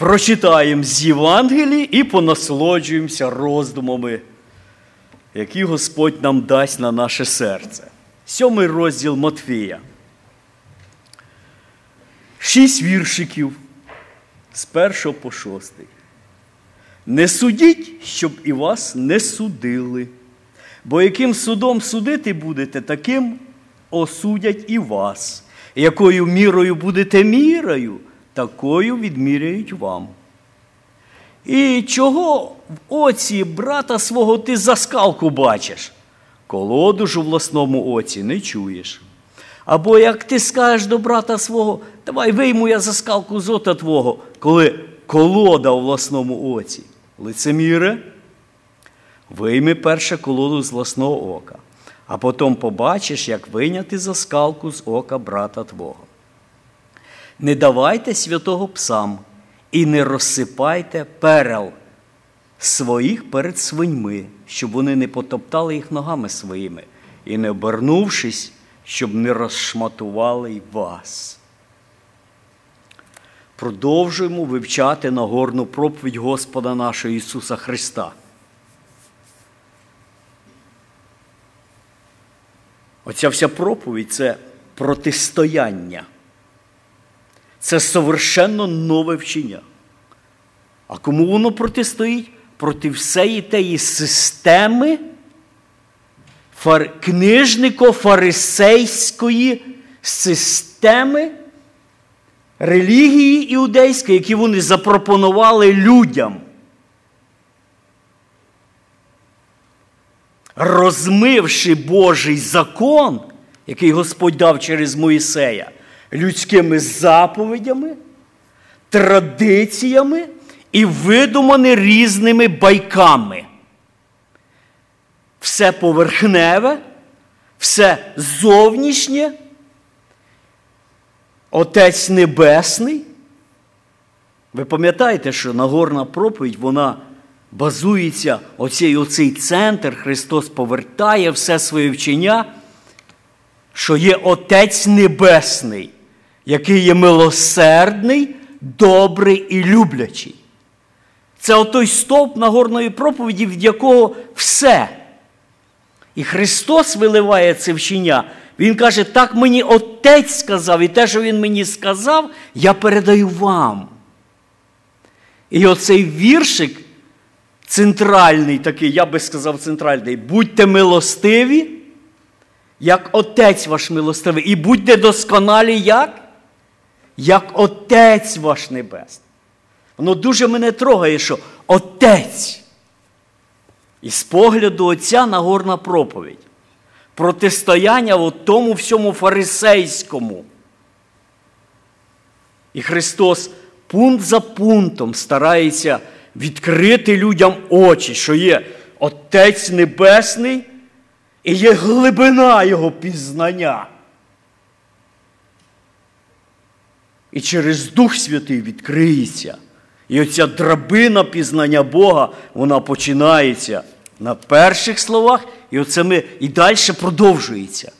прочитаємо з Євангелії і понасолоджуємося роздумами, які Господь нам дасть на наше серце. Сьомий розділ Матфія. Шість віршиків з першого по шостий. Не судіть, щоб і вас не судили. Бо яким судом судити будете, таким осудять і вас. Якою мірою будете мірою, такою відміряють вам. І чого в оці брата свого ти за скалку бачиш? Колоду ж у власному оці не чуєш. Або як ти скажеш до брата свого, давай вийму я за скалку зота твого, коли колода у власному оці. Лицеміре, вийми перше колоду з власного ока, а потім побачиш, як вийняти за скалку з ока брата твого. Не давайте святого псам і не розсипайте перел своїх перед свиньми, щоб вони не потоптали їх ногами своїми, і не обернувшись, щоб не розшматували й вас. Продовжуємо вивчати Нагорну проповідь Господа нашого Ісуса Христа. Оця вся проповідь це протистояння. Це совершенно нове вчення. А кому воно протистоїть? Проти всієї тієї системи фар... книжнико-фарисейської системи релігії іудейської, які вони запропонували людям. Розмивши Божий закон, який Господь дав через Моїсея, людськими заповідями, традиціями і видумані різними байками. Все поверхневе, все зовнішнє, Отець Небесний. Ви пам'ятаєте, що Нагорна проповідь, вона базується, оцей, оцей центр, Христос повертає все своє вчення, що є Отець Небесний, який є милосердний, добрий і люблячий. Це отой стовп Нагорної проповіді, від якого все. І Христос виливає це вчення. Він каже, так мені Отець сказав, і те, що Він мені сказав, я передаю вам. І оцей віршик центральний такий, я би сказав, центральний, будьте милостиві, як Отець ваш милостивий, і будьте досконалі, як? Як Отець ваш Небесний. Воно дуже мене трогає, що Отець. І з погляду Отця Нагорна проповідь протистояння в тому всьому фарисейському. І Христос пункт за пунктом старається відкрити людям очі, що є Отець Небесний і є глибина Його пізнання. І через Дух Святий відкриється. І оця драбина пізнання Бога, вона починається на перших словах, і оце ми і далі продовжується.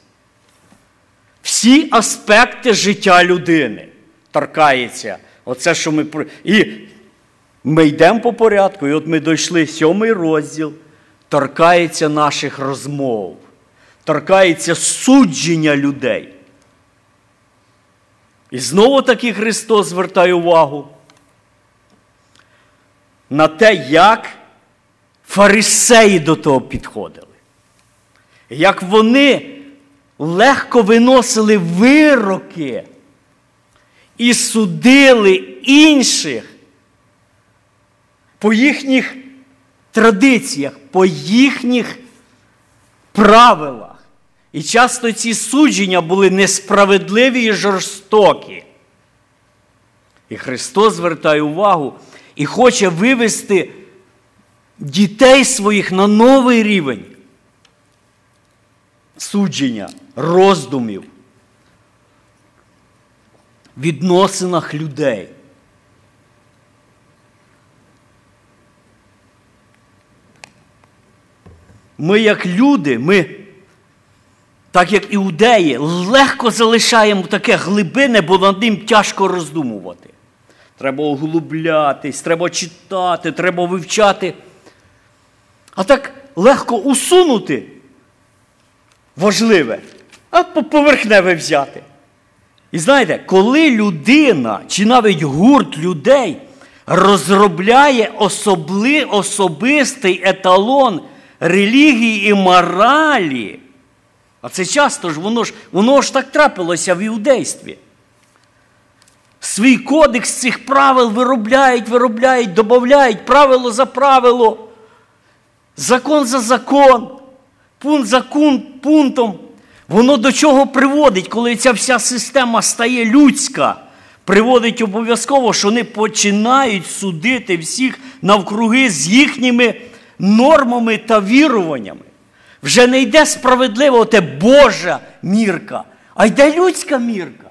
Всі аспекти життя людини торкається. Оце, що ми І ми йдемо по порядку, і от ми дійшли сьомий розділ, торкається наших розмов, торкається судження людей. І знову таки Христос звертає увагу на те, як фарисеї до того підходили. Як вони легко виносили вироки і судили інших по їхніх традиціях, по їхніх правилах. І часто ці судження були несправедливі і жорстокі. І Христос звертає увагу і хоче вивести дітей своїх на новий рівень судження, роздумів, відносинах людей. Ми, як люди, ми, так як іудеї, легко залишаємо таке глибине, бо над ним тяжко роздумувати. Треба углублятись, треба читати, треба вивчати. А так легко усунути важливе, а поверхневе взяти. І знаєте, коли людина чи навіть гурт людей розробляє особли, особистий еталон релігії і моралі, а це часто ж воно ж воно ж так трапилося в іудействі. Свій кодекс цих правил виробляють, виробляють, додають правило за правило, закон за закон, пункт за пунктом. Воно до чого приводить, коли ця вся система стає людська, приводить обов'язково, що вони починають судити всіх навкруги з їхніми нормами та віруваннями. Вже не йде справедливо те Божа мірка, а йде людська мірка.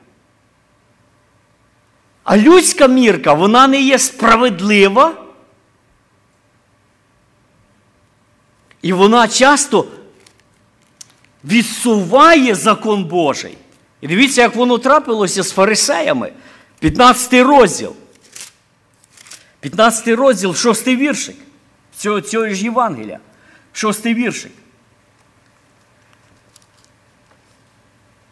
А людська мірка, вона не є справедлива. І вона часто відсуває закон Божий. І дивіться, як воно трапилося з фарисеями. 15 розділ. 15 розділ, 6 віршик. Цього, цього ж Євангелія. 6 віршик.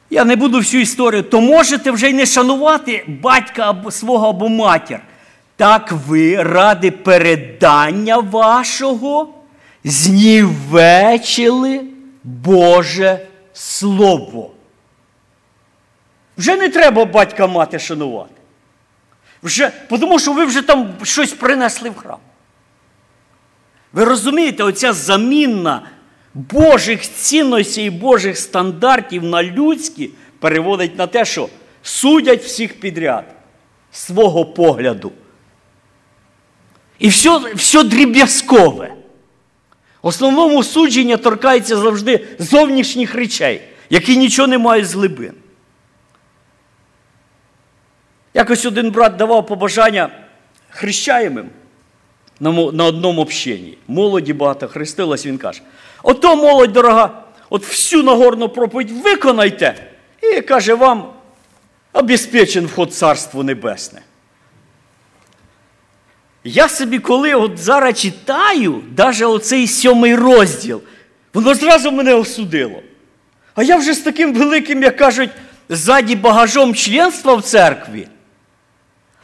Я не буду всю історію, то можете вже й не шанувати батька або свого або матір. Так ви ради передання вашого знівечили Боже Слово. Вже не треба батька мати шанувати. Вже, Тому що ви вже там щось принесли в храм. Ви розумієте, оця замінна Божих цінностей і Божих стандартів на людські переводить на те, що судять всіх підряд свого погляду. І все все дріб'язкове. Основному судження торкається завжди зовнішніх речей, які нічого не мають з глибин. Якось один брат давав побажання хрещаємим на одному общенні. Молоді багато хрестилась, він каже: ото молодь дорога, от всю нагорну проповідь виконайте, і каже, вам обезпечен вход Царство Небесне. Я собі, коли от зараз читаю, навіть оцей сьомий розділ, воно зразу мене осудило. А я вже з таким великим, як кажуть, ззаді багажом членства в церкві.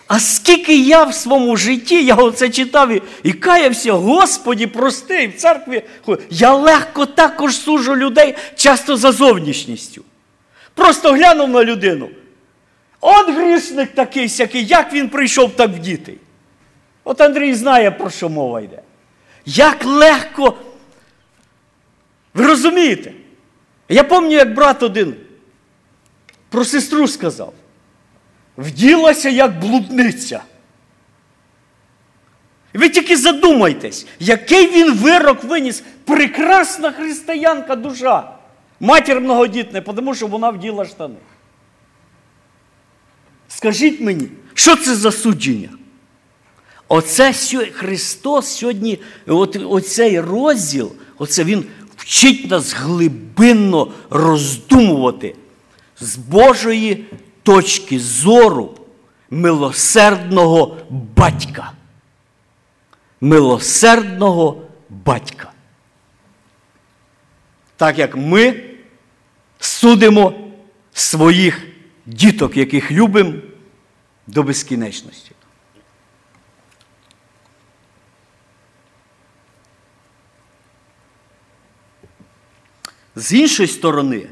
А скільки я в своєму житті, я оце читав і, і каявся, Господі, прости, в церкві. Я легко також сужу людей часто за зовнішністю. Просто глянув на людину. От грішник такий сякий, як він прийшов так в дітей. От Андрій знає, про що мова йде. Як легко. Ви розумієте? Я пам'ятаю, як брат один про сестру сказав. Вділася як блудниця. Ви тільки задумайтесь, який він вирок виніс. Прекрасна християнка душа. Матір многодітна, тому що вона вділа штани. Скажіть мені, що це за судження? Оце Христос сьогодні, от, оцей розділ, оце Він вчить нас глибинно роздумувати з Божої точки зору милосердного батька. Милосердного батька. Так як ми судимо своїх діток, яких любимо до безкінечності. З іншої сторони,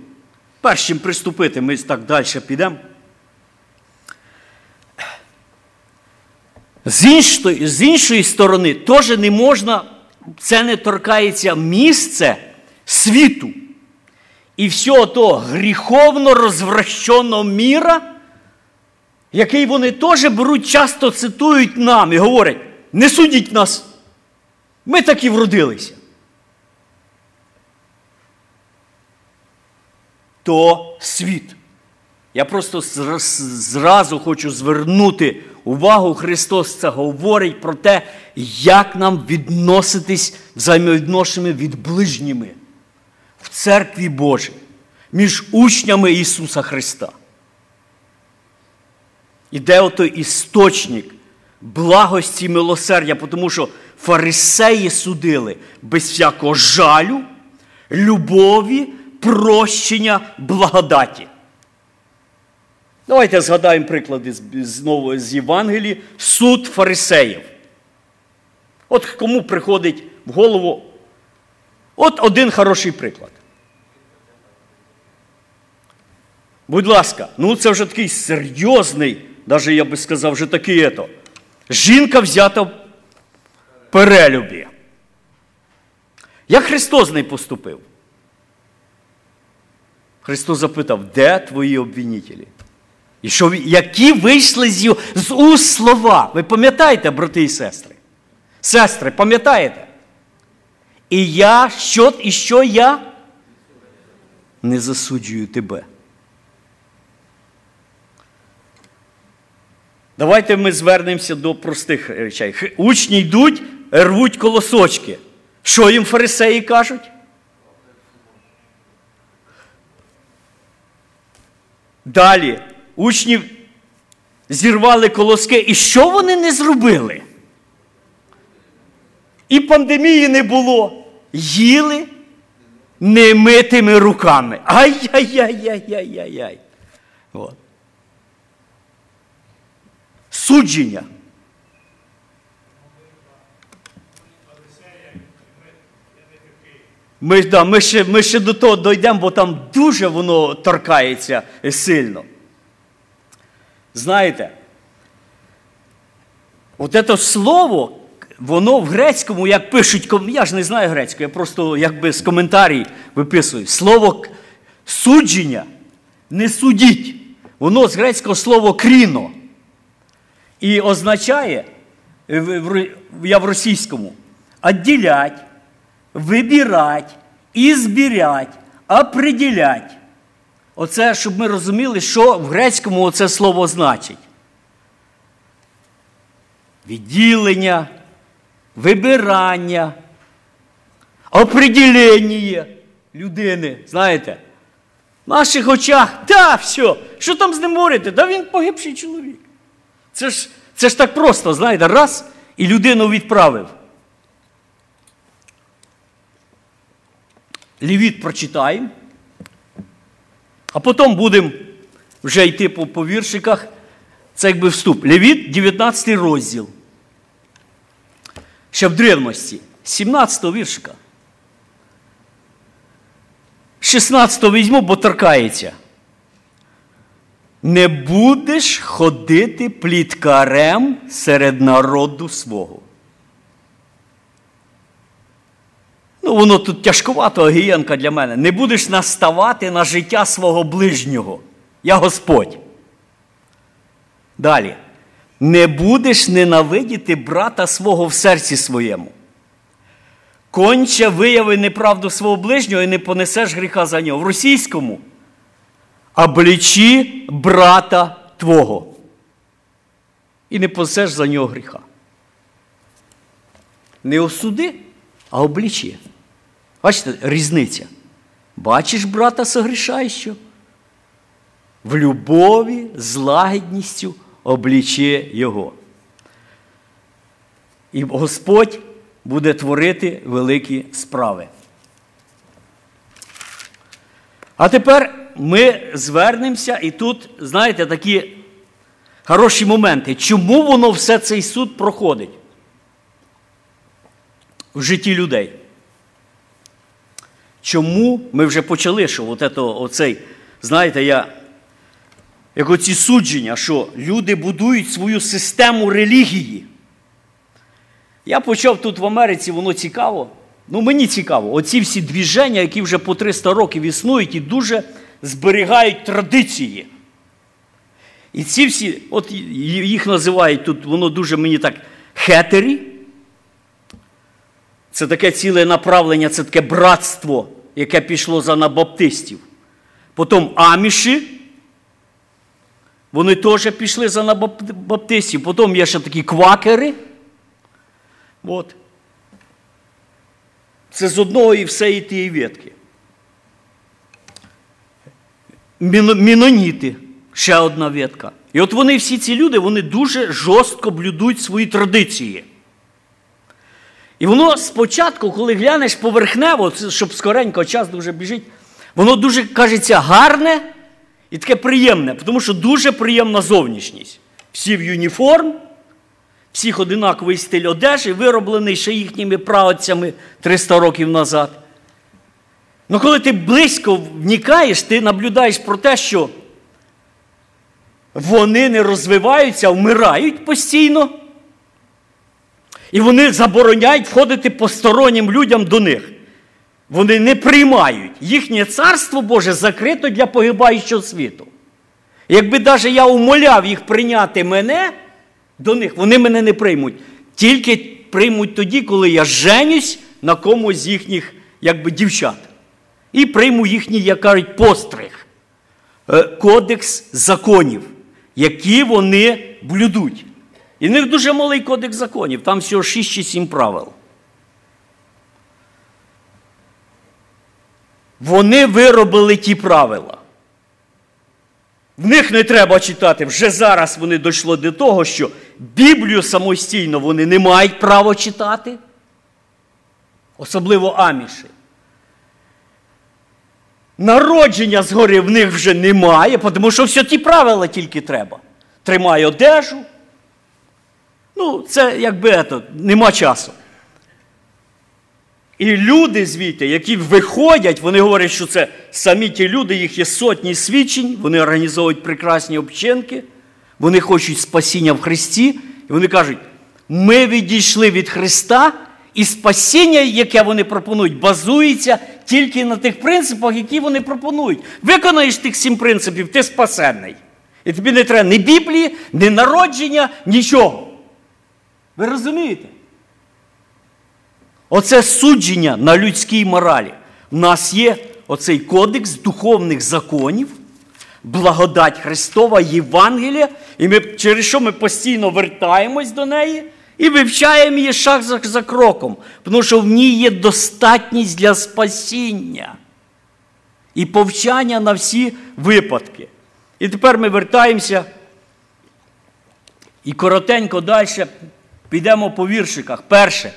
перш чим приступити, ми так далі підемо. З іншої, з іншої сторони, теж не можна, це не торкається місце світу. І всього того гріховно розвращеного міра, який вони теж беруть, часто цитують нам і говорять: не судіть нас. Ми так і вродилися. То світ. Я просто зразу хочу звернути увагу, Христос це говорить про те, як нам відноситись взаємовідношеннями від ближніми в церкві Божій, між учнями Ісуса Христа. І де отой істочник благості і милосердя, тому що фарисеї судили без всякого жалю, любові, прощення, благодаті. Давайте згадаємо приклади знову з Євангелії. Суд фарисеїв. От кому приходить в голову от один хороший приклад. Будь ласка, ну це вже такий серйозний, навіть я би сказав, вже такий ето. Жінка взята в перелюбі. Як Христос з нею поступив? Христос запитав, де твої обвинителі? І що, які вийшли з, з уст слова? Ви пам'ятаєте, брати і сестри? Сестри, пам'ятаєте? І я, що і що я? Не засуджую тебе. Давайте ми звернемося до простих речей. Учні йдуть, рвуть колосочки. Що їм фарисеї кажуть? Далі учні зірвали колоски. І що вони не зробили? І пандемії не було. Їли немитими руками. Ай-яй-яй-яй-яй-яй. От. Судження. Ми да, ми, ще ми ще до того дійдемо, бо там дуже воно торкається сильно. Знаєте, от це слово, воно в грецькому, як пишуть, я ж не знаю грецьку, я просто якби з коментарів виписую. Слово судження не судіть. Воно з грецького слова кріно. І означає, я в російському, відділять, вибирать, ізбірять, определять. Оце, щоб ми розуміли, що в грецькому це слово значить. Відділення, вибирання, определення людини. Знаєте? В наших очах, та, все, що там з ним говорити? Да він погибший чоловік. Це ж це ж так просто, знаєте, раз і людину відправив. Лівіт прочитаємо, а потім будемо вже йти по, по віршиках. Це якби вступ. Левіт, 19 розділ. Ще в древності, 17 віршика. 16 візьму, бо торкається. Не будеш ходити пліткарем серед народу свого. Ну, воно тут тяжкувато огієнка для мене. Не будеш наставати на життя свого ближнього. Я Господь. Далі. Не будеш ненавидіти брата свого в серці своєму. Конче вияви неправду свого ближнього і не понесеш гріха за нього. В російському обличі брата Твого. І не понесеш за нього гріха. Не осуди, а обличі. Бачите, різниця. Бачиш брата согрішаючого? В любові, з лагідністю обліче Його. І Господь буде творити великі справи. А тепер ми звернемося, і тут, знаєте, такі хороші моменти. Чому воно все цей суд проходить в житті людей? Чому ми вже почали, що от ето, оцей, знаєте, я, як оці судження, що люди будують свою систему релігії. Я почав тут в Америці, воно цікаво. Ну, мені цікаво, оці всі двіження, які вже по 300 років існують і дуже зберігають традиції. І ці всі, от їх називають тут, воно дуже мені так хетері. Це таке ціле направлення, це таке братство, яке пішло за набаптистів. Потім аміші. Вони теж пішли за набаптистів. Потім є ще такі квакери. От. Це з одного і все і тієї ветки. Міноніти ще одна ветка. І от вони, всі ці люди, вони дуже жорстко блюдуть свої традиції. І воно спочатку, коли глянеш поверхнево, щоб скоренько час дуже біжить, воно дуже кажеться гарне і таке приємне, тому що дуже приємна зовнішність. Всі в юніформ, всіх одинаковий стиль одежі, вироблений ще їхніми праотцями 300 років назад. Ну, коли ти близько вникаєш, ти наблюдаєш про те, що вони не розвиваються, вмирають постійно. І вони забороняють входити постороннім людям до них. Вони не приймають. Їхнє царство Боже закрито для погибаючого світу. Якби навіть я умоляв їх прийняти мене до них, вони мене не приймуть. Тільки приймуть тоді, коли я женюсь на комусь з їхніх якби, дівчат. І прийму їхній, як кажуть, постриг, е, кодекс законів, які вони блюдуть. І в них дуже малий кодекс законів, там всього 6 чи 7 правил. Вони виробили ті правила. В них не треба читати. Вже зараз вони дійшли до того, що Біблію самостійно вони не мають права читати. Особливо аміші. Народження згори в них вже немає, тому що все ті правила тільки треба. Тримай одежу. Ну, це якби ето, нема часу. І люди звідти, які виходять, вони говорять, що це самі ті люди, їх є сотні свідчень, вони організовують прекрасні обчинки, вони хочуть спасіння в Христі, і вони кажуть, ми відійшли від Христа, і спасіння, яке вони пропонують, базується тільки на тих принципах, які вони пропонують. Виконаєш тих сім принципів, ти спасенний. І тобі не треба ні Біблії, ні народження, нічого. Ви розумієте? Оце судження на людській моралі. У нас є оцей кодекс духовних законів, благодать Христова, Євангелія, і ми, через що ми постійно вертаємось до неї і вивчаємо її шаг за, за кроком, тому що в ній є достатність для спасіння і повчання на всі випадки. І тепер ми вертаємося і коротенько далі підемо по віршиках. Перше.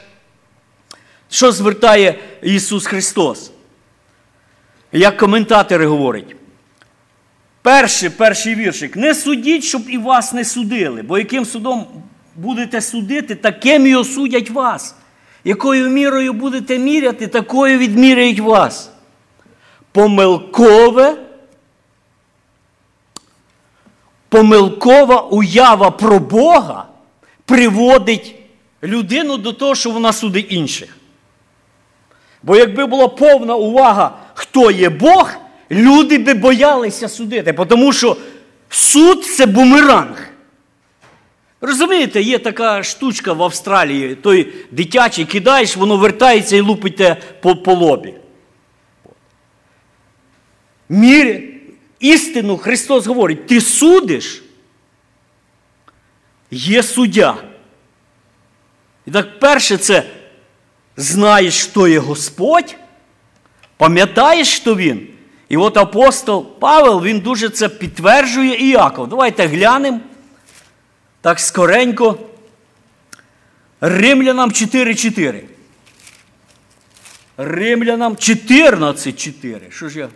Що звертає Ісус Христос? Як коментатори говорять. Перший перший віршик. Не судіть, щоб і вас не судили, бо яким судом будете судити, таким і осудять вас. Якою мірою будете міряти, такою відміряють вас. Помилкове, помилкова уява про Бога приводить людину до того, що вона судить інших. Бо якби була повна увага, хто є Бог, люди би боялися судити, тому що суд це бумеранг. Розумієте, є така штучка в Австралії, той дитячий кидаєш, воно вертається і лупить по, по лобі. Мір, істину Христос говорить, ти судиш, є суддя. І так, перше, це знаєш, хто є Господь, пам'ятаєш, хто Він. І от апостол Павел, він дуже це підтверджує і Яков. Давайте глянемо так скоренько. Римлянам 4,4. Римлянам 14,4. Що ж я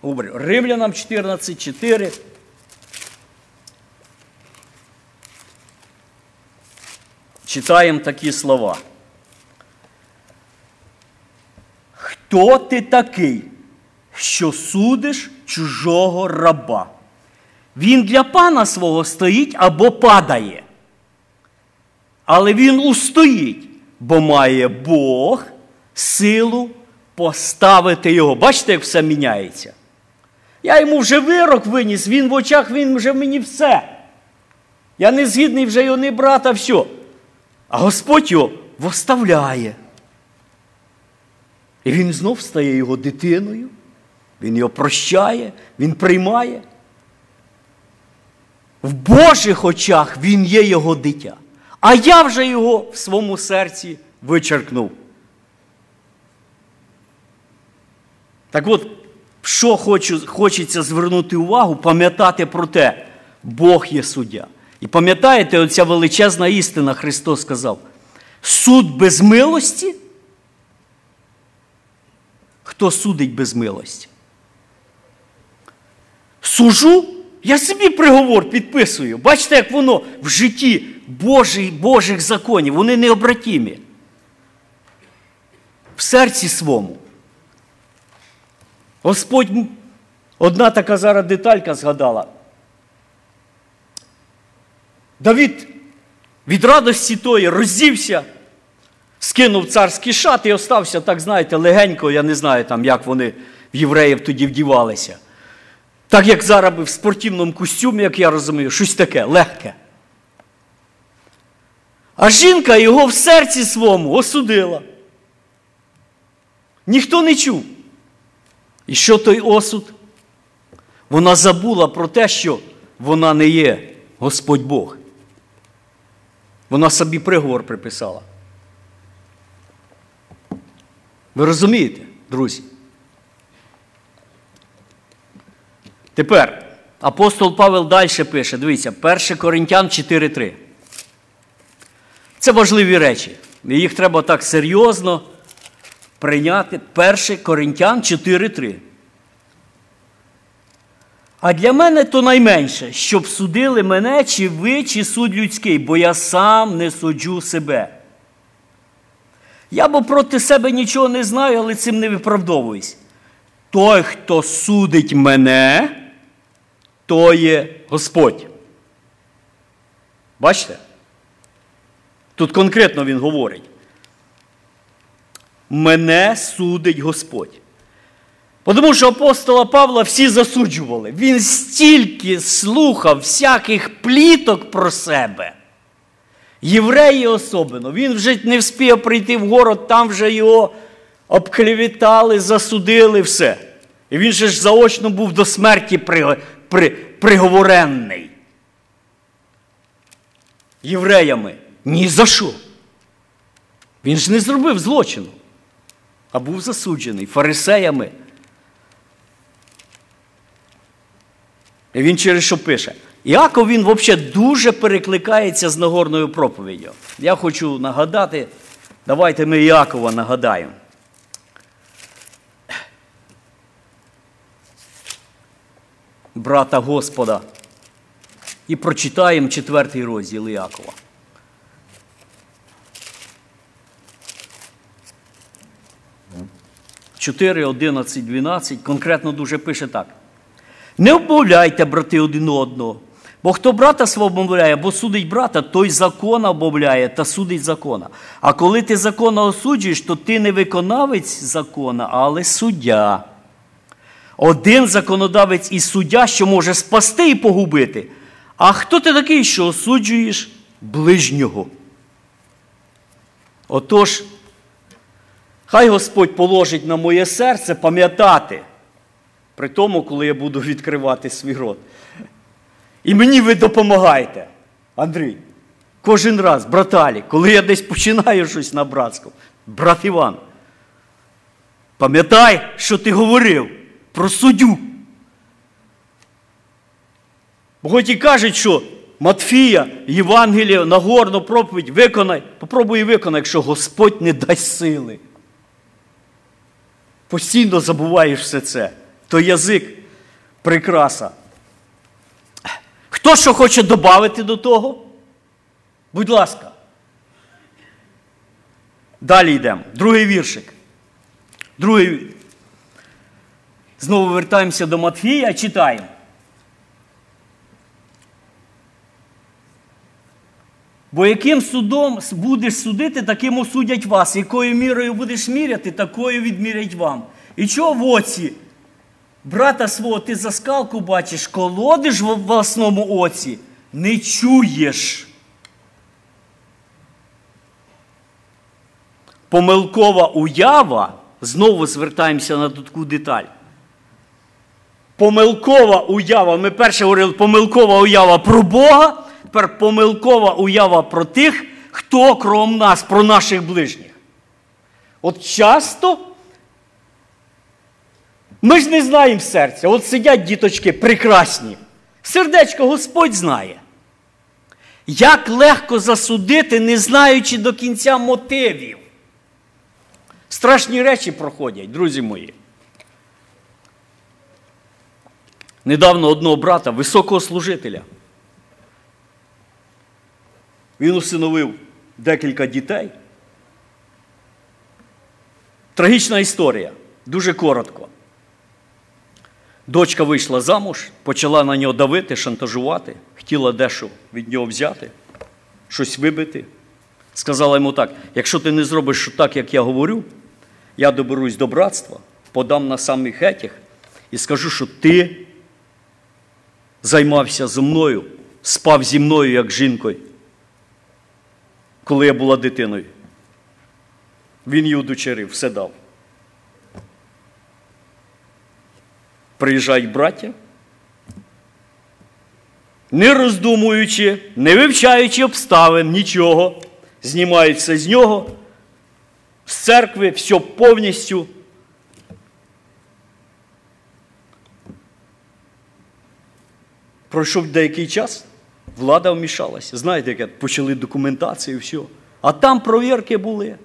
говорю? Римлянам 14,4. Читаємо такі слова. Хто ти такий, що судиш чужого раба? Він для пана свого стоїть або падає. Але він устоїть, бо має Бог силу поставити його. Бачите, як все міняється? Я йому вже вирок виніс, він в очах, він вже мені все. Я не згідний вже його не брата, все. А Господь його воставляє. І він знов стає його дитиною, він його прощає, він приймає. В Божих очах він є його дитя. А я вже його в своєму серці вичеркнув. Так от, що хочу, хочеться звернути увагу, пам'ятати про те, Бог є суддя. І пам'ятаєте, оця величезна істина Христос сказав: суд без милості? Хто судить без милості? Сужу, я собі приговор підписую. Бачите, як воно в житті Божий, Божих законів, вони необратимі. В серці свому. Господь, одна така зараз деталька згадала. Давід від радості тої роздівся, скинув царські шати і остався, так знаєте, легенько, я не знаю, там, як вони в євреїв тоді вдівалися. Так як зараз в спортивному костюмі, як я розумію, щось таке легке. А жінка його в серці своєму осудила. Ніхто не чув. І що той осуд? Вона забула про те, що вона не є Господь Бог. Вона собі приговор приписала. Ви розумієте, друзі? Тепер апостол Павел далі пише, дивіться, 1 Коринтян 4.3. Це важливі речі. Їх треба так серйозно прийняти. 1 Коринтян 4.3. А для мене то найменше, щоб судили мене, чи ви, чи суд людський, бо я сам не суджу себе. Я бо проти себе нічого не знаю, але цим не виправдовуюсь. Той, хто судить мене, то є Господь. Бачите? Тут конкретно він говорить. Мене судить Господь. Тому що апостола Павла всі засуджували. Він стільки слухав всяких пліток про себе. Євреї особливо. Він вже не вспів прийти в город, там вже його обклевітали, засудили, все. І він же ж заочно був до смерті при, при, приговоренний. Євреями ні за що. Він ж не зробив злочину, а був засуджений фарисеями. Він через що пише? Іаков він взагалі дуже перекликається з Нагорною проповіддю. Я хочу нагадати, давайте ми Іакова нагадаємо. Брата Господа. І прочитаємо четвертий розділ Іакова. Чотири, одинадцять, дванадцять. Конкретно дуже пише так. Не обмовляйте, брати, один одного. Бо хто брата свого обмовляє, бо судить брата, той закона обмовляє та судить закона. А коли ти закона осуджуєш, то ти не виконавець закона, але суддя. Один законодавець і суддя, що може спасти і погубити. А хто ти такий, що осуджуєш ближнього? Отож, хай Господь положить на моє серце пам'ятати при тому, коли я буду відкривати свій рот. І мені ви допомагаєте, Андрій. Кожен раз, браталі, коли я десь починаю щось на братську, брат Іван, пам'ятай, що ти говорив про суддю. Бо хоч і кажуть, що Матфія, Євангелія, Нагорну проповідь виконай, попробуй виконай, якщо Господь не дасть сили. Постійно забуваєш все це то язик прикраса. Хто що хоче додати до того? Будь ласка. Далі йдемо. Другий віршик. Другий. Знову вертаємося до Матфія, читаємо. Бо яким судом будеш судити, таким осудять вас. Якою мірою будеш міряти, такою відмірять вам. І чого в оці брата свого ти за скалку бачиш, колодиш в власному оці, не чуєш. Помилкова уява, знову звертаємося на таку деталь. Помилкова уява, ми перше говорили, помилкова уява про Бога, тепер помилкова уява про тих, хто крім нас, про наших ближніх. От часто ми ж не знаємо серця. От сидять діточки прекрасні, Сердечко Господь знає. Як легко засудити, не знаючи до кінця мотивів. Страшні речі проходять, друзі мої. Недавно одного брата, високого служителя. Він усиновив декілька дітей. Трагічна історія, дуже коротко. Дочка вийшла замуж, почала на нього давити, шантажувати, хотіла дещо від нього взяти, щось вибити. Сказала йому так: якщо ти не зробиш так, як я говорю, я доберусь до братства, подам на самих етіх і скажу, що ти займався зі мною, спав зі мною як жінкою, коли я була дитиною. Він її удочерив, все дав. Приїжджають браття, не роздумуючи, не вивчаючи обставин, нічого, знімають все з нього, з церкви, все повністю. Пройшов деякий час, влада вмішалася. Знаєте, як почали документацію, все. А там провірки були.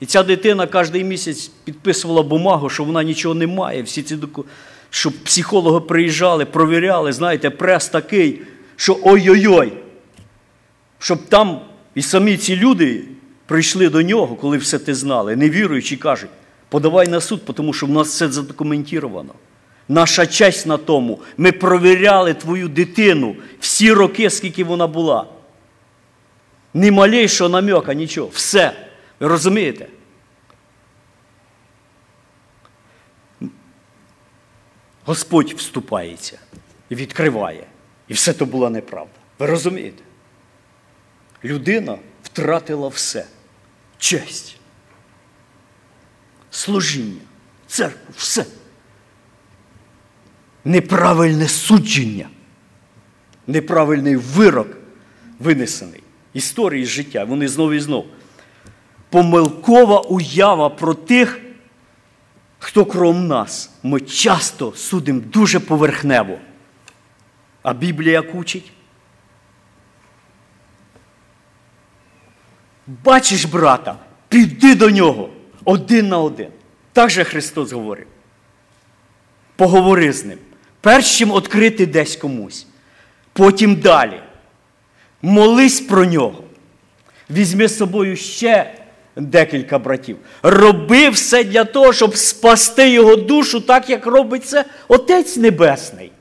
І ця дитина кожен місяць підписувала бумагу, що вона нічого не має. Всі ці доку... Щоб психологи приїжджали, провіряли, знаєте, прес такий, що ой-ой-ой. Щоб там і самі ці люди прийшли до нього, коли все те знали, не віруючи, кажуть, подавай на суд, тому що в нас все задокументовано. Наша честь на тому. Ми провіряли твою дитину всі роки, скільки вона була. Ні малейшого намека, нічого. Все. Ви розумієте? Господь вступається і відкриває. І все то була неправда. Ви розумієте? Людина втратила все. Честь, служіння, церкву, все. Неправильне судження, неправильний вирок винесений. Історії життя, вони знову і знову. Помилкова уява про тих, хто крім нас, ми часто судимо дуже поверхнево. А Біблія як учить? Бачиш брата, піди до нього один на один. Так же Христос говорив. Поговори з ним. Перш чим відкрити десь комусь. Потім далі. Молись про нього. Візьми з собою ще декілька братів. Роби все для того, щоб спасти його душу, так як робить це Отець Небесний.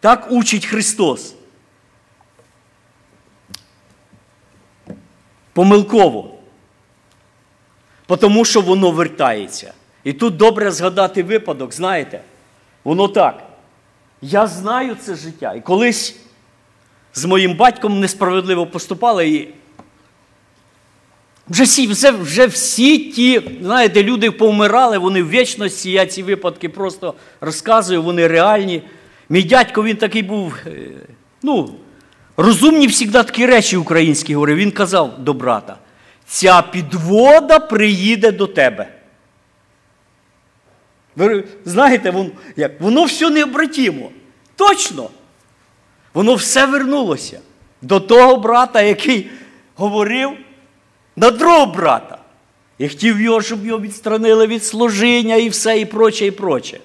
Так учить Христос. Помилково. Тому що воно вертається. І тут добре згадати випадок, знаєте, воно так. Я знаю це життя. І колись з моїм батьком несправедливо поступали. і вже всі вже, вже всі ті, знаєте, люди повмирали, вони в вічності, я ці випадки просто розказую, вони реальні. Мій дядько він такий був, ну, розумні завжди такі речі українські говорив. Він казав до брата: ця підвода приїде до тебе. Ви знаєте, воно, як, воно все необратимо. Точно. Воно все вернулося до того брата, який говорив на другого брата. І хотів його, щоб його відстранили від служіння і все, і проче, і проче.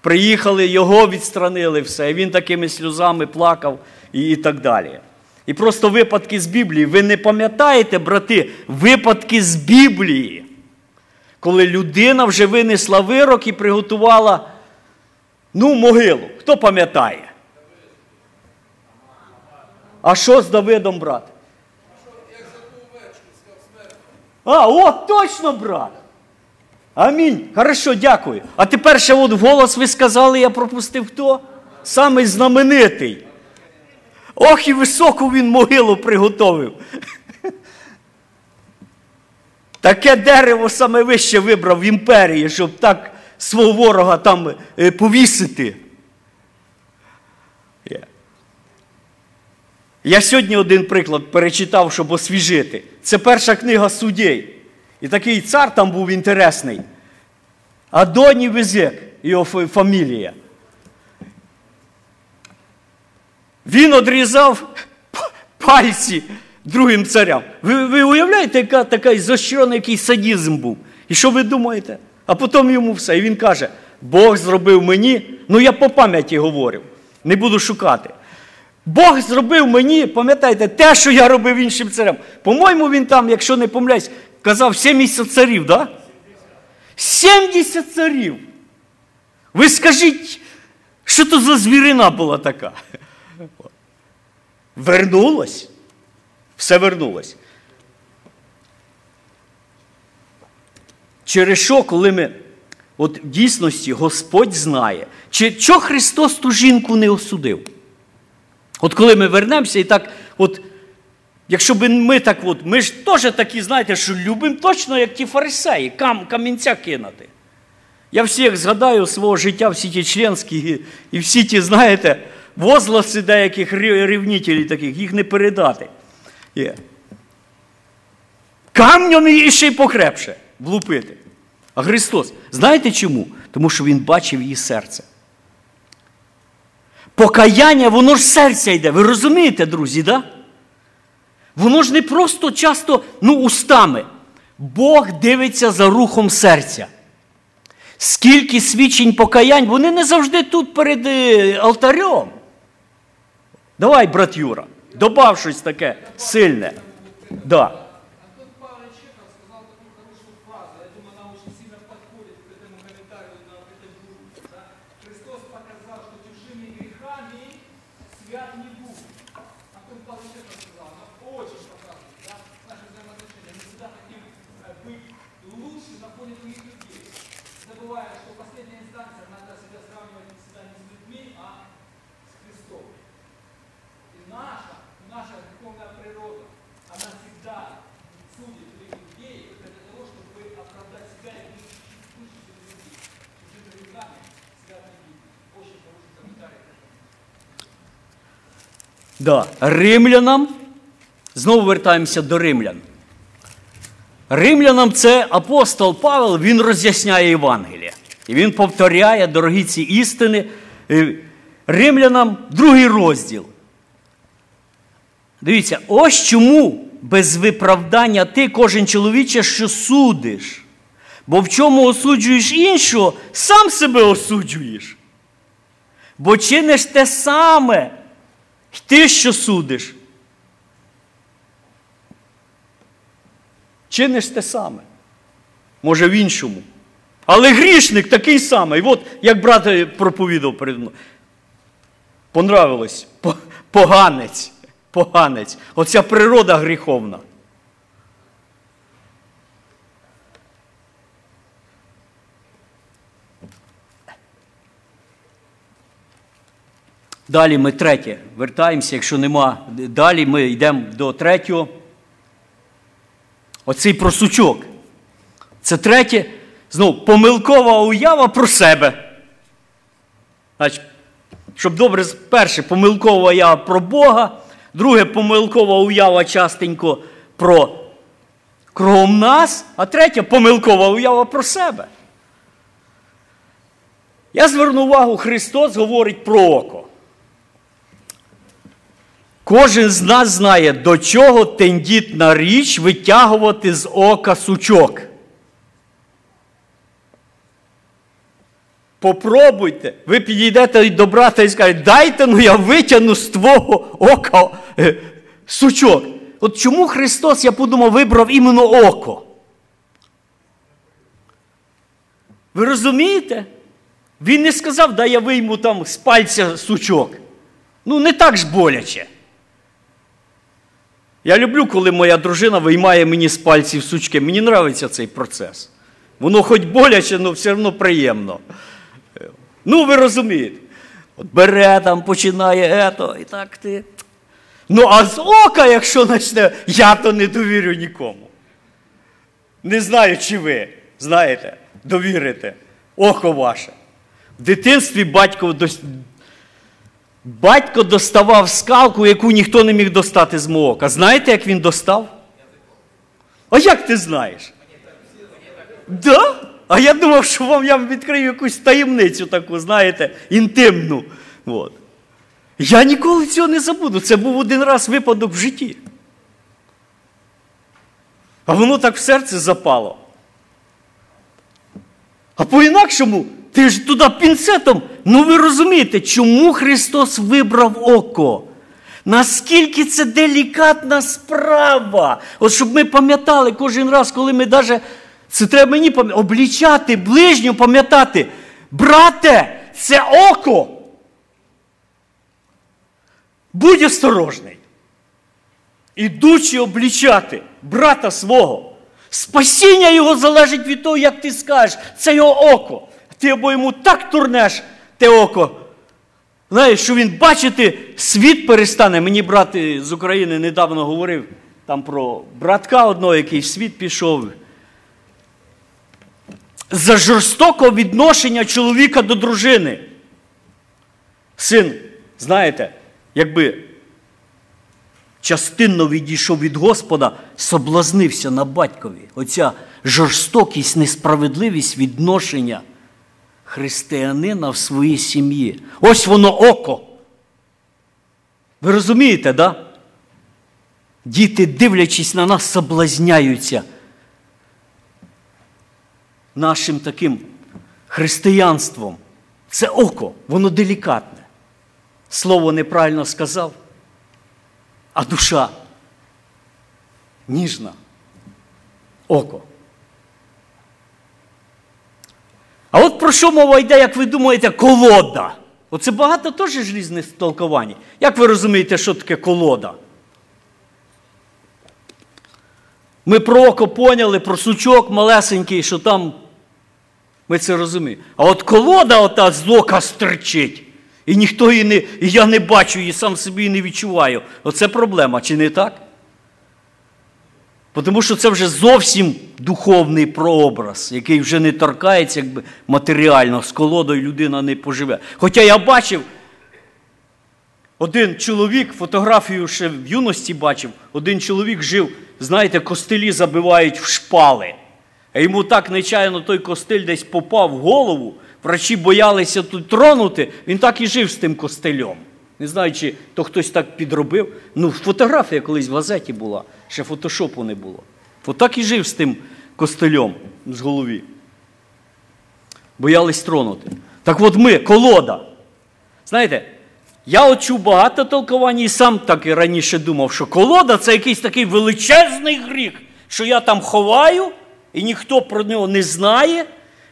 Приїхали, його відстранили все, і він такими сльозами плакав і, і так далі. І просто випадки з Біблії. Ви не пам'ятаєте, брати, випадки з Біблії, коли людина вже винесла вирок і приготувала ну, могилу. Хто пам'ятає? А що з Давидом, брат? А, о, точно, брат! Амінь. Хорошо, дякую. А тепер ще от голос ви сказали, я пропустив хто? Самий знаменитий. Ох, і високу він могилу приготовив. Таке дерево саме вище вибрав в імперії, щоб так свого ворога там е, повісити. Я сьогодні один приклад перечитав, щоб освіжити. Це перша книга суддей. І такий цар там був інтересний. Адоні Везек, його фамілія. він одрізав пальці другим царям. Ви ви уявляєте, яка такий зощрений який садізм був? І що ви думаєте? А потім йому все. І він каже: Бог зробив мені, ну я по пам'яті говорю, не буду шукати. Бог зробив мені, пам'ятаєте, те, що я робив іншим царям. По-моєму, він там, якщо не помиляюсь, казав 70 царів, да? 70 царів. Ви скажіть, що то за звірина була така? Вернулось. Все вернулось. Через що, коли ми, от в дійсності Господь знає, чи що Христос ту жінку не осудив? От коли ми вернемося і так, от, якщо б ми так, от, ми ж теж такі, знаєте, що любимо точно, як ті фарисеї, кам, камінця кинути. Я всіх згадаю свого життя, всі ті членські, і всі ті, знаєте, возгласи деяких рівнітелів таких, їх не передати. Є. Камнем і ще й покрепше влупити. А Христос, знаєте чому? Тому що Він бачив її серце. Покаяння, воно ж серця йде. Ви розумієте, друзі, да? Воно ж не просто часто ну, устами. Бог дивиться за рухом серця. Скільки свідчень покаянь, вони не завжди тут перед е, алтарем. Давай, брат Юра, добав щось таке сильне. Да. Да. Римлянам, знову вертаємося до римлян. Римлянам це апостол Павел, він роз'ясняє Євангеліє. І він повторяє дорогі ці істини. Римлянам другий розділ. Дивіться, ось чому без виправдання ти, кожен чоловіче, що судиш. Бо в чому осуджуєш іншого, сам себе осуджуєш. Бо чиниш те саме, ти що судиш? Чиниш те саме. Може в іншому. Але грішник такий самий. От як брат проповідав перед мною. Понравилось. Поганець. Поганець. Оця природа гріховна. Далі ми третє. Вертаємося, якщо нема. Далі ми йдемо до третього. Оцей просучок. Це третє. Знову помилкова уява про себе. Значить, Щоб добре, перше, помилкова уява про Бога. Друге, помилкова уява частенько про кругом нас. А третє помилкова уява про себе. Я зверну увагу, Христос говорить про око. Кожен з нас знає, до чого тендітна річ витягувати з ока сучок. Попробуйте, ви підійдете до брата і скажете, дайте ну я витягну з твого ока е, сучок. От чому Христос, я подумав, вибрав іменно око? Ви розумієте? Він не сказав, дай я вийму там з пальця сучок. Ну, не так ж боляче. Я люблю, коли моя дружина виймає мені з пальців сучки. Мені подобається цей процес. Воно хоч боляче, але все одно приємно. Ну, ви розумієте. От бере там, починає ето, і так ти. Ну, а з ока, якщо почне, я то не довірю нікому. Не знаю, чи ви знаєте, довірите око ваше. В дитинстві батько Батько доставав скалку, яку ніхто не міг достати з мого ока. Знаєте, як він достав? А як ти знаєш? Да? А я думав, що вам я відкрию якусь таємницю таку, знаєте, інтимну. От. Я ніколи цього не забуду. Це був один раз випадок в житті. А воно так в серце запало. А по-інакшому, ти ж туди пінцетом. Ну ви розумієте, чому Христос вибрав око? Наскільки це делікатна справа? От щоб ми пам'ятали кожен раз, коли ми навіть, це треба мені пам'ятати, облічати, ближню пам'ятати. Брате, це око. Будь осторожний. Ідучи облічати брата свого, спасіння його залежить від того, як ти скажеш, це його око. Ти або йому так турнеш те око. Знаєш, що він бачити, світ перестане. Мені брат з України недавно говорив там про братка одного, який світ пішов. За жорстокого відношення чоловіка до дружини. Син, знаєте, якби частинно відійшов від Господа, соблазнився на батькові. Оця жорстокість, несправедливість відношення християнина в своїй сім'ї. Ось воно око. Ви розумієте, да? Діти, дивлячись на нас, соблазняються нашим таким християнством. Це око, воно делікатне. Слово неправильно сказав, а душа ніжна. Око. А от про що мова йде, як ви думаєте, колода? Оце багато теж різних толкувань. Як ви розумієте, що таке колода? Ми про око поняли, про сучок малесенький, що там. Ми це розуміємо. А от колода ота з ока стерчить. І ніхто її не, і я не бачу її, сам собі і не відчуваю. Оце проблема, чи не так? Тому що це вже зовсім духовний прообраз, який вже не торкається якби, матеріально, з колодою людина не поживе. Хоча я бачив, один чоловік, фотографію ще в юності бачив, один чоловік жив, знаєте, костелі забивають в шпали. А йому так нечайно той костель десь попав в голову, врачі боялися тут тронути, він так і жив з тим костелем. Не знаю, чи то хтось так підробив. Ну, фотографія колись в газеті була, ще фотошопу не було. Отак і жив з тим костелем з голові. Боялись тронути. Так от ми, колода. Знаєте, я от чув багато толкувань і сам так і раніше думав, що колода це якийсь такий величезний гріх, що я там ховаю, і ніхто про нього не знає.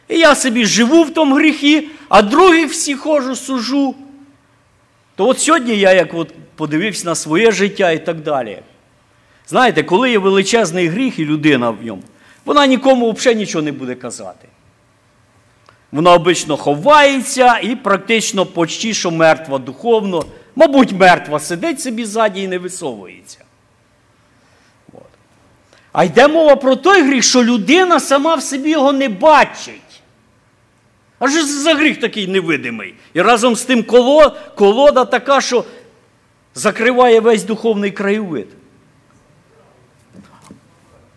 І я собі живу в тому гріхі, а других всі хожу, сужу. То от сьогодні я як от подивився на своє життя і так далі. Знаєте, коли є величезний гріх і людина в ньому, вона нікому взагалі нічого не буде казати. Вона обично ховається і практично почти що мертва духовно. Мабуть, мертва сидить собі ззаді і не висовується. От. А йде мова про той гріх, що людина сама в собі його не бачить. А що за гріх такий невидимий? І разом з тим колода така, що закриває весь духовний краєвид.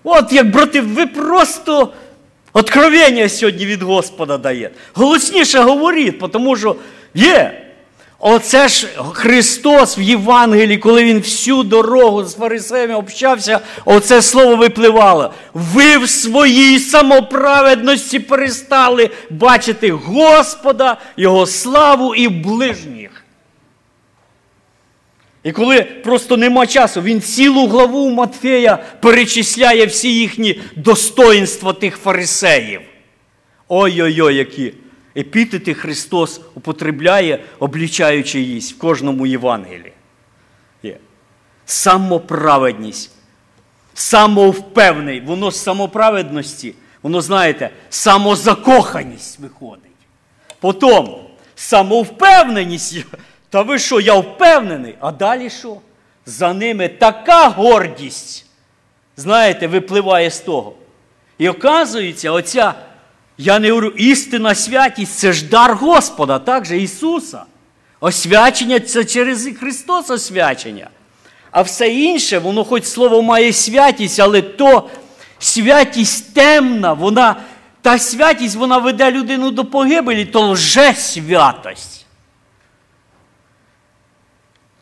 От як, брати, ви просто откровення сьогодні від Господа даєте. Голосніше говоріть, тому що є. Оце ж Христос в Євангелії, коли Він всю дорогу з фарисеями общався, оце слово випливало. Ви в своїй самоправедності перестали бачити Господа, Його славу і ближніх. І коли просто нема часу, він цілу главу Матфея перечисляє всі їхні достоїнства тих фарисеїв. Ой-ой-ой, які епітети Христос употребляє, облічаючи їсть в кожному Євангелії. Є. Самоправедність, самовпевний, воно з самоправедності, воно, знаєте, самозакоханість виходить. Потім самовпевненість. Та ви що, я впевнений? А далі що? За ними така гордість, знаєте, випливає з того. І оказується, оця, я не говорю, істина святість це ж дар Господа, так же Ісуса. Освячення це через Христос освячення. А все інше, воно хоч слово має святість, але то святість темна, вона, та святість вона веде людину до погибелі, то лже святость.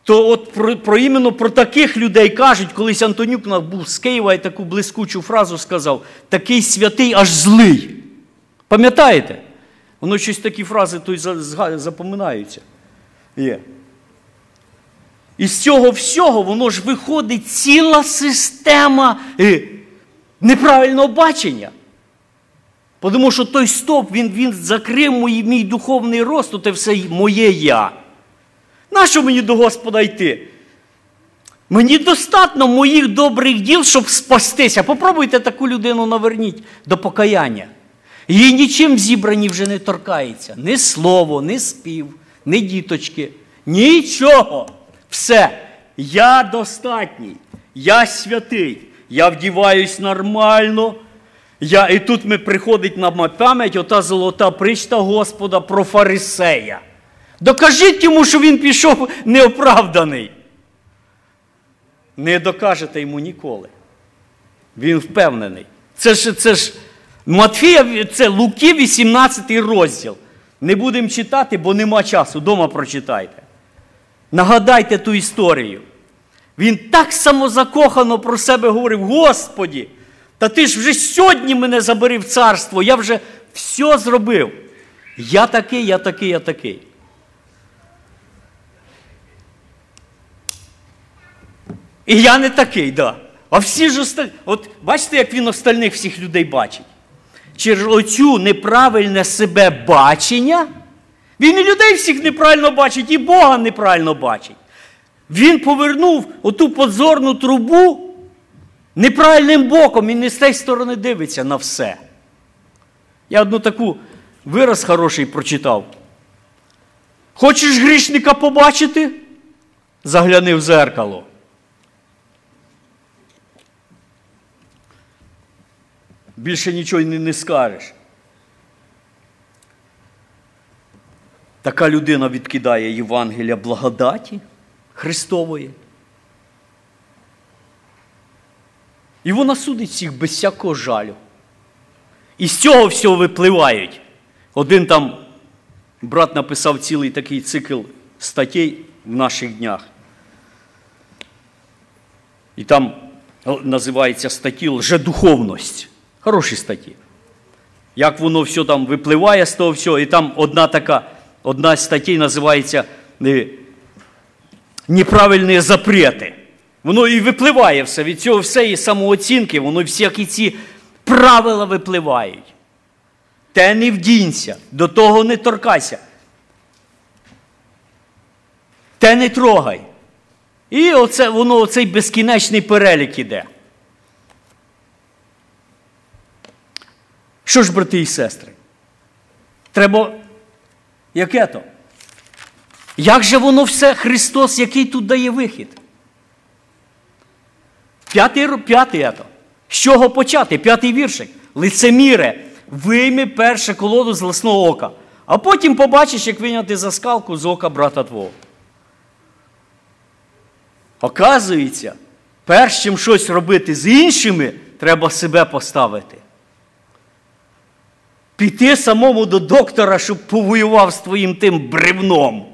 то от про, про іменно про таких людей кажуть, колись Антонюк був з Києва і таку блискучу фразу сказав: такий святий аж злий. Пам'ятаєте? Воно щось такі фрази то й запоминаються. Є. І з цього всього воно ж виходить ціла система е, неправильного бачення. Тому що той стоп, він він закрив мій, мій духовний рост, то це все моє я. Нащо мені до Господа йти? Мені достатньо моїх добрих діл, щоб спастися. Попробуйте таку людину наверніть до покаяння. Її нічим зібрані вже не торкається. Ні слово, ні спів, ні діточки. Нічого. Все. Я достатній. Я святий. Я вдіваюсь нормально. Я, І тут ми приходить на пам'ять ота золота причта Господа про фарисея. Докажіть йому, що він пішов неоправданий. Не докажете йому ніколи. Він впевнений. Це ж це ж Матфія, це Луки, 18 розділ. Не будемо читати, бо нема часу. Дома прочитайте. Нагадайте ту історію. Він так самозакохано про себе говорив: Господі, та ти ж вже сьогодні мене забери в царство, я вже все зробив. Я такий, я такий, я такий. І я не такий, да. А всі ж остальні. От бачите, як він остальних всіх людей бачить? Через оцю неправильне себе бачення, він і людей всіх неправильно бачить, і Бога неправильно бачить. Він повернув оту подзорну трубу неправильним боком і не з тієї сторони дивиться на все. Я одну таку вираз хороший прочитав. Хочеш грішника побачити? Загляни в зеркало. Більше нічого не, не скажеш. Така людина відкидає Євангелія благодаті Христової. І вона судить всіх без всякого жалю. І з цього всього випливають. Один там брат написав цілий такий цикл статей в наших днях. І там називається статті Лжедуховність. Хороші статті. Як воно все там випливає з того всього, і там одна така, одна з статей називається е, Неправильні запрети. Воно і випливає все від цього всієї самооцінки, воно всякі ці правила випливають. Те не вдінься, до того не торкайся. Те не трогай. І оце, воно оцей безкінечний перелік іде. Що ж, брати і сестри? Треба, яке то? Як же воно все Христос, який тут дає вихід? П'ятий п'ятий ето. З чого почати? П'ятий віршик. Лицеміре, вийми перше колоду з власного ока, а потім побачиш, як виняти заскалку з ока брата твого. Оказується, перш чим щось робити з іншими, треба себе поставити піти самому до доктора, щоб повоював з твоїм тим бревном.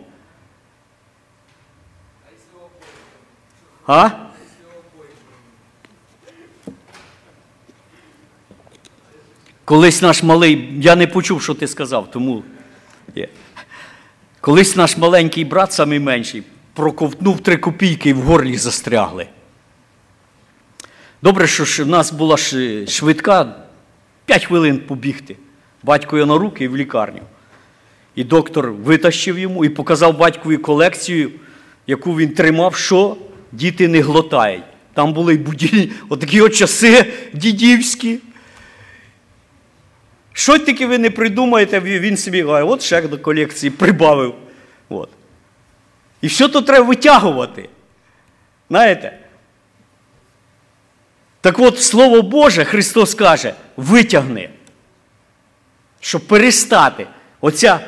А? Колись наш малий, я не почув, що ти сказав, тому. Колись наш маленький брат, самий менший, проковтнув три копійки і в горлі застрягли. Добре, що в нас була швидка, п'ять хвилин побігти батько його на руки і в лікарню. І доктор витащив йому і показав батькові колекцію, яку він тримав, що діти не глотають. Там були й будільні, отакі от часи дідівські. Що таки ви не придумаєте, він собі каже, от ще до колекції прибавив. От. І все то треба витягувати. Знаєте? Так от, Слово Боже, Христос каже, витягни щоб перестати. Оця...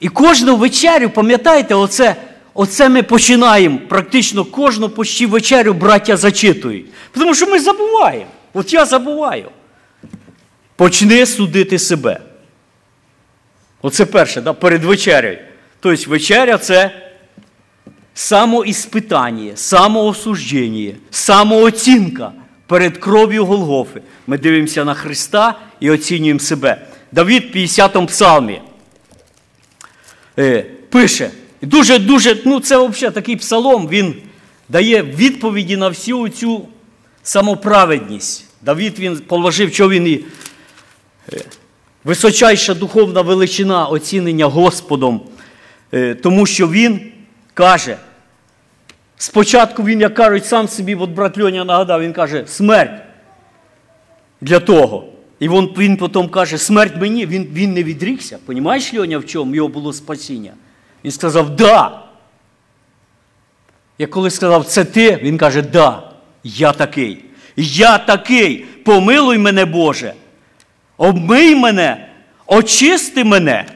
І кожну вечерю, пам'ятаєте, оце оце ми починаємо практично кожну почти вечерю браття зачитують. Тому що ми забуваємо. От я забуваю. Почни судити себе. Оце перше, да, перед вечерею. Тобто вечеря це самоіспитання, самоосуждення, самооцінка перед кров'ю Голгофи. Ми дивимося на Христа і оцінюємо себе. Давід в 50-му псалмі е, пише, дуже, дуже, ну це взагалі такий псалом, він дає відповіді на всю цю самоправедність. Давід він положив, що він і е, височайша духовна величина оцінення Господом, е, тому що він каже, спочатку він, як кажуть, сам собі, от брат Льоня нагадав, він каже, смерть для того. І він, він потім каже, смерть мені, він він не відрікся. Понімаєш, Льоня, в чому його було спасіння? Він сказав, да. Я коли сказав, це ти, він каже, да, я такий. Я такий. Помилуй мене, Боже. Обмий мене, очисти мене.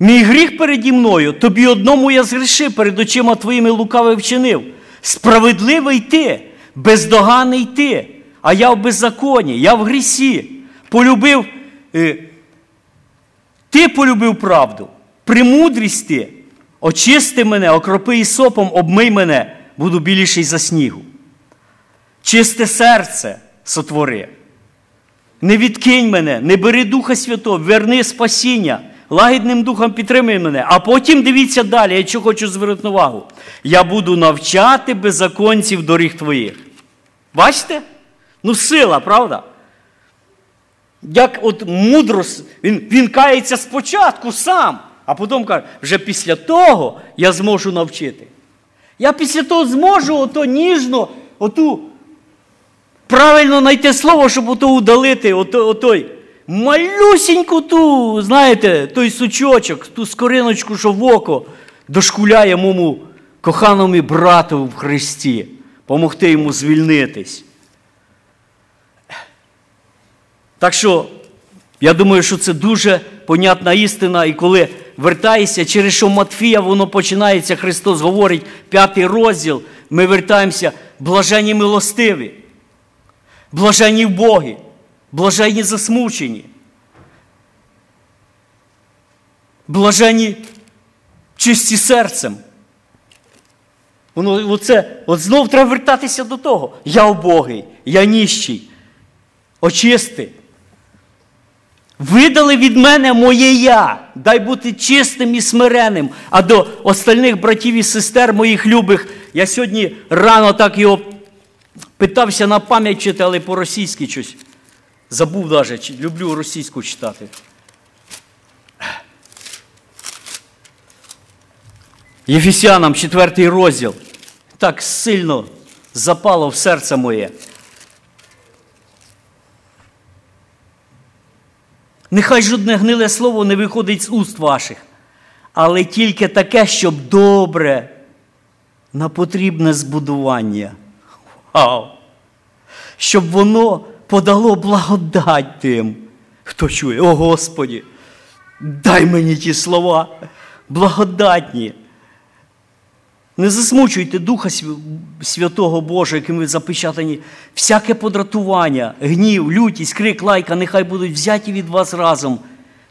Мій гріх переді мною, тобі одному я згрішив, перед очима твоїми лукавий вчинив. Справедливий ти, бездоганий ти, а я в беззаконні, я в грісі. Полюбив, е, ти полюбив правду, премудрість ти, очисти мене, окропи сопом, обмий мене, буду біліший за снігу. Чисте серце сотвори. Не відкинь мене, не бери Духа Святого, верни спасіння, лагідним духом підтримай мене. А потім дивіться далі, я що хочу звернути увагу. Я буду навчати беззаконців доріг твоїх. Бачите? Ну, сила, правда? Як от мудрость, він він кається спочатку сам, а потім каже, вже після того я зможу навчити. Я після того зможу ото ніжно, оту правильно знайти слово, щоб ото удалити, ото, отой малюсіньку ту, знаєте, той сучочок, ту скориночку, що в око дошкуляє моєму коханому брату в Христі, помогти йому звільнитись. Так що, я думаю, що це дуже понятна істина, і коли вертаєшся, через що Матфія, воно починається, Христос говорить, п'ятий розділ, ми вертаємося, блажені милостиві, блажені в Богі, блажені засмучені, блажені чисті серцем. Воно, оце, От знов треба вертатися до того. Я убогий, я ніщий. Очисти. Видали від мене моє я, дай бути чистим і смиреним. А до остальних братів і сестер моїх любих, я сьогодні рано так його питався на пам'ять читати, але по-російськи щось. Забув навіть, люблю російську читати. Єфесянам, четвертий розділ. Так сильно запало в серце моє. Нехай жодне гниле слово не виходить з уст ваших, але тільки таке, щоб добре на потрібне збудування. Вау! Щоб воно подало благодать тим, хто чує, о Господі, дай мені ті слова, благодатні. Не засмучуйте Духа Святого Божого, яким ви запечатані, всяке подратування, гнів, лютість, крик, лайка, нехай будуть взяті від вас разом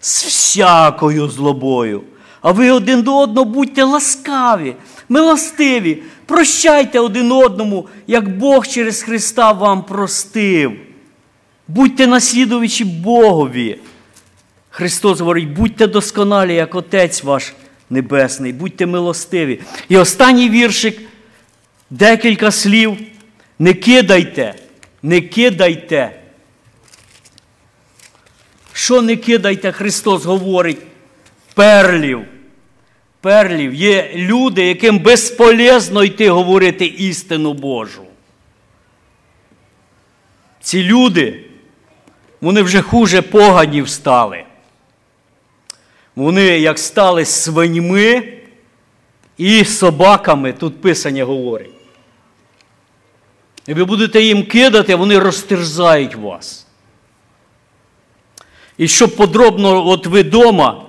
з всякою злобою. А ви один до одного будьте ласкаві, милостиві, прощайте один одному, як Бог через Христа вам простив. Будьте наслідувачі Богові. Христос говорить, будьте досконалі, як Отець ваш. Небесний, будьте милостиві. І останній віршик, декілька слів. Не кидайте, не кидайте. Що не кидайте, Христос говорить? Перлів. Перлів. Є люди, яким безполезно йти говорити істину Божу. Ці люди, вони вже хуже поганів стали. Вони як стали свиньми і собаками, тут Писання говорить. І ви будете їм кидати, вони розтерзають вас. І щоб подробно, от ви вдома,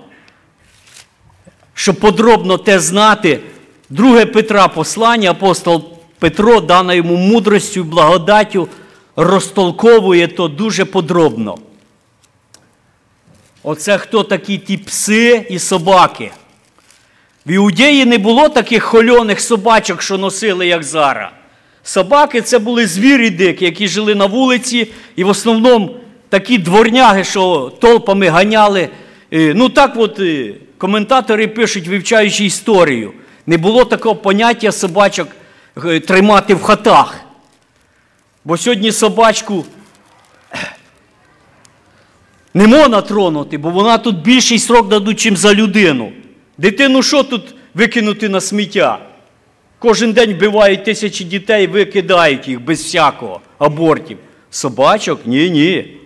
щоб подробно те знати, 2 Петра послання, апостол Петро, дана йому мудростю і благодаттю, розтолковує то дуже подробно. Оце хто такі ті пси і собаки? В Іудеї не було таких хольоних собачок, що носили, як зараз. Собаки це були звірі дикі, які жили на вулиці, і в основному такі дворняги, що толпами ганяли. Е, Ну так от е, коментатори пишуть, вивчаючи історію. Не було такого поняття собачок е, тримати в хатах. Бо сьогодні собачку не можна тронути, бо вона тут більший срок дадуть, чим за людину. Дитину що тут викинути на сміття? Кожен день вбивають тисячі дітей, викидають їх без всякого абортів. Собачок? Ні, ні.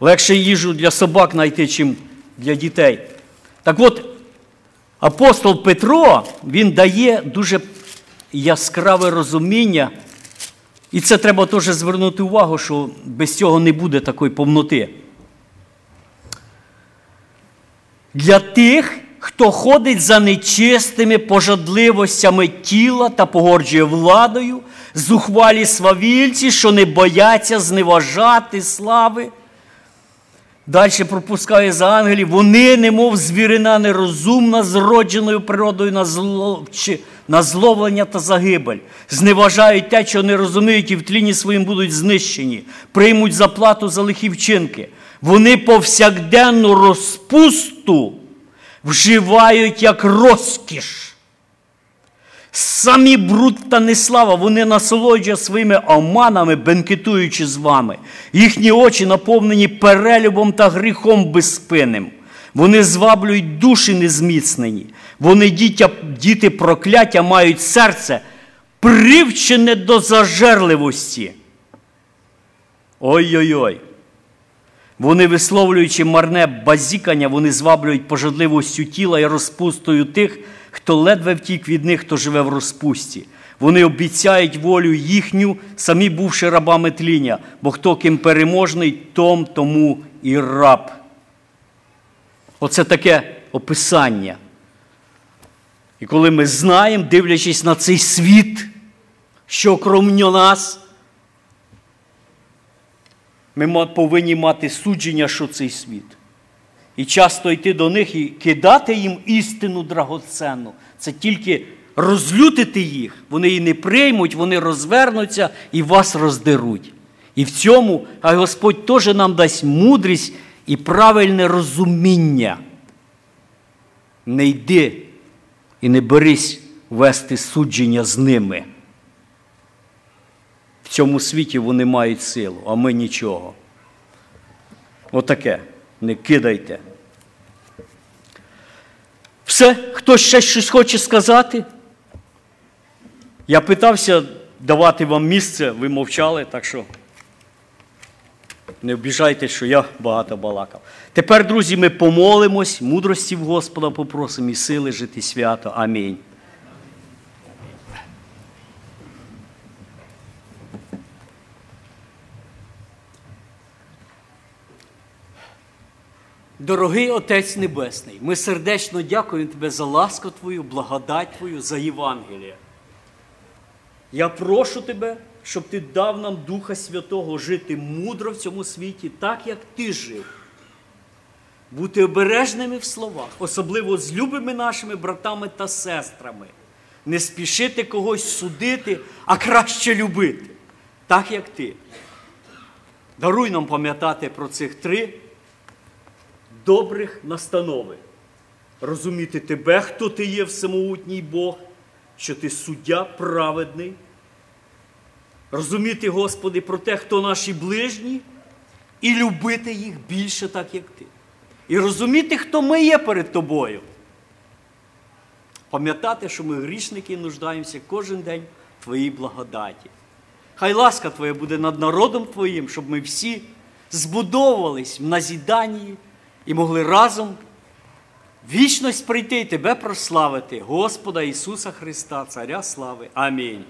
Легше їжу для собак знайти, чим для дітей. Так от, апостол Петро, він дає дуже яскраве розуміння. І це треба теж звернути увагу, що без цього не буде такої повноти. Для тих, хто ходить за нечистими пожадливостями тіла та погорджує владою, зухвалі свавільці, що не бояться зневажати слави. Далі пропускає за ангелів, вони, немов звірина нерозумна, зродженою природою на, зло, на зловлення та загибель, зневажають те, що не розуміють, і в тліні своїм будуть знищені, приймуть заплату за лихі вчинки. Вони повсякденну розпусту вживають як розкіш. Самі бруд та неслава, вони насолоджують своїми оманами, бенкетуючи з вами. Їхні очі наповнені перелюбом та гріхом безспинним. Вони зваблюють душі незміцнені. Вони дітя, діти прокляття мають серце, привчене до зажерливості. Ой-ой-ой. Вони, висловлюючи марне базікання, вони зваблюють пожадливостю тіла і розпустою тих, хто ледве втік від них, хто живе в розпусті. Вони обіцяють волю їхню, самі бувши рабами тління, бо хто ким переможний, том тому і раб. Оце таке описання. І коли ми знаємо, дивлячись на цей світ, що крім нас, ми повинні мати судження, що цей світ. І часто йти до них і кидати їм істину драгоценну. Це тільки розлютити їх. Вони її не приймуть, вони розвернуться і вас роздеруть. І в цьому а Господь теж нам дасть мудрість і правильне розуміння. Не йди і не берись вести судження з ними. В цьому світі вони мають силу, а ми нічого. Отаке. Не кидайте. Все, хтось ще щось хоче сказати? Я питався давати вам місце, ви мовчали, так що не обіжайте, що я багато балакав. Тепер, друзі, ми помолимось, мудрості в Господа попросимо і сили жити свято. Амінь. Дорогий Отець Небесний, ми сердечно дякуємо Тебе за ласку Твою, благодать Твою, за Євангеліє. Я прошу Тебе, щоб Ти дав нам Духа Святого жити мудро в цьому світі, так як Ти жив. Бути обережними в словах, особливо з любими нашими братами та сестрами. Не спішити когось судити, а краще любити, так як ти. Даруй нам пам'ятати про цих три добрих настанови. Розуміти тебе, хто ти є всемогутній Бог, що ти суддя праведний. Розуміти, Господи, про те, хто наші ближні, і любити їх більше так, як ти. І розуміти, хто ми є перед тобою. Пам'ятати, що ми грішники і нуждаємося кожен день в Твоїй благодаті. Хай ласка Твоя буде над народом Твоїм, щоб ми всі збудовувались в назіданні і могли разом вічність прийти і Тебе прославити, Господа Ісуса Христа, Царя слави. Амінь.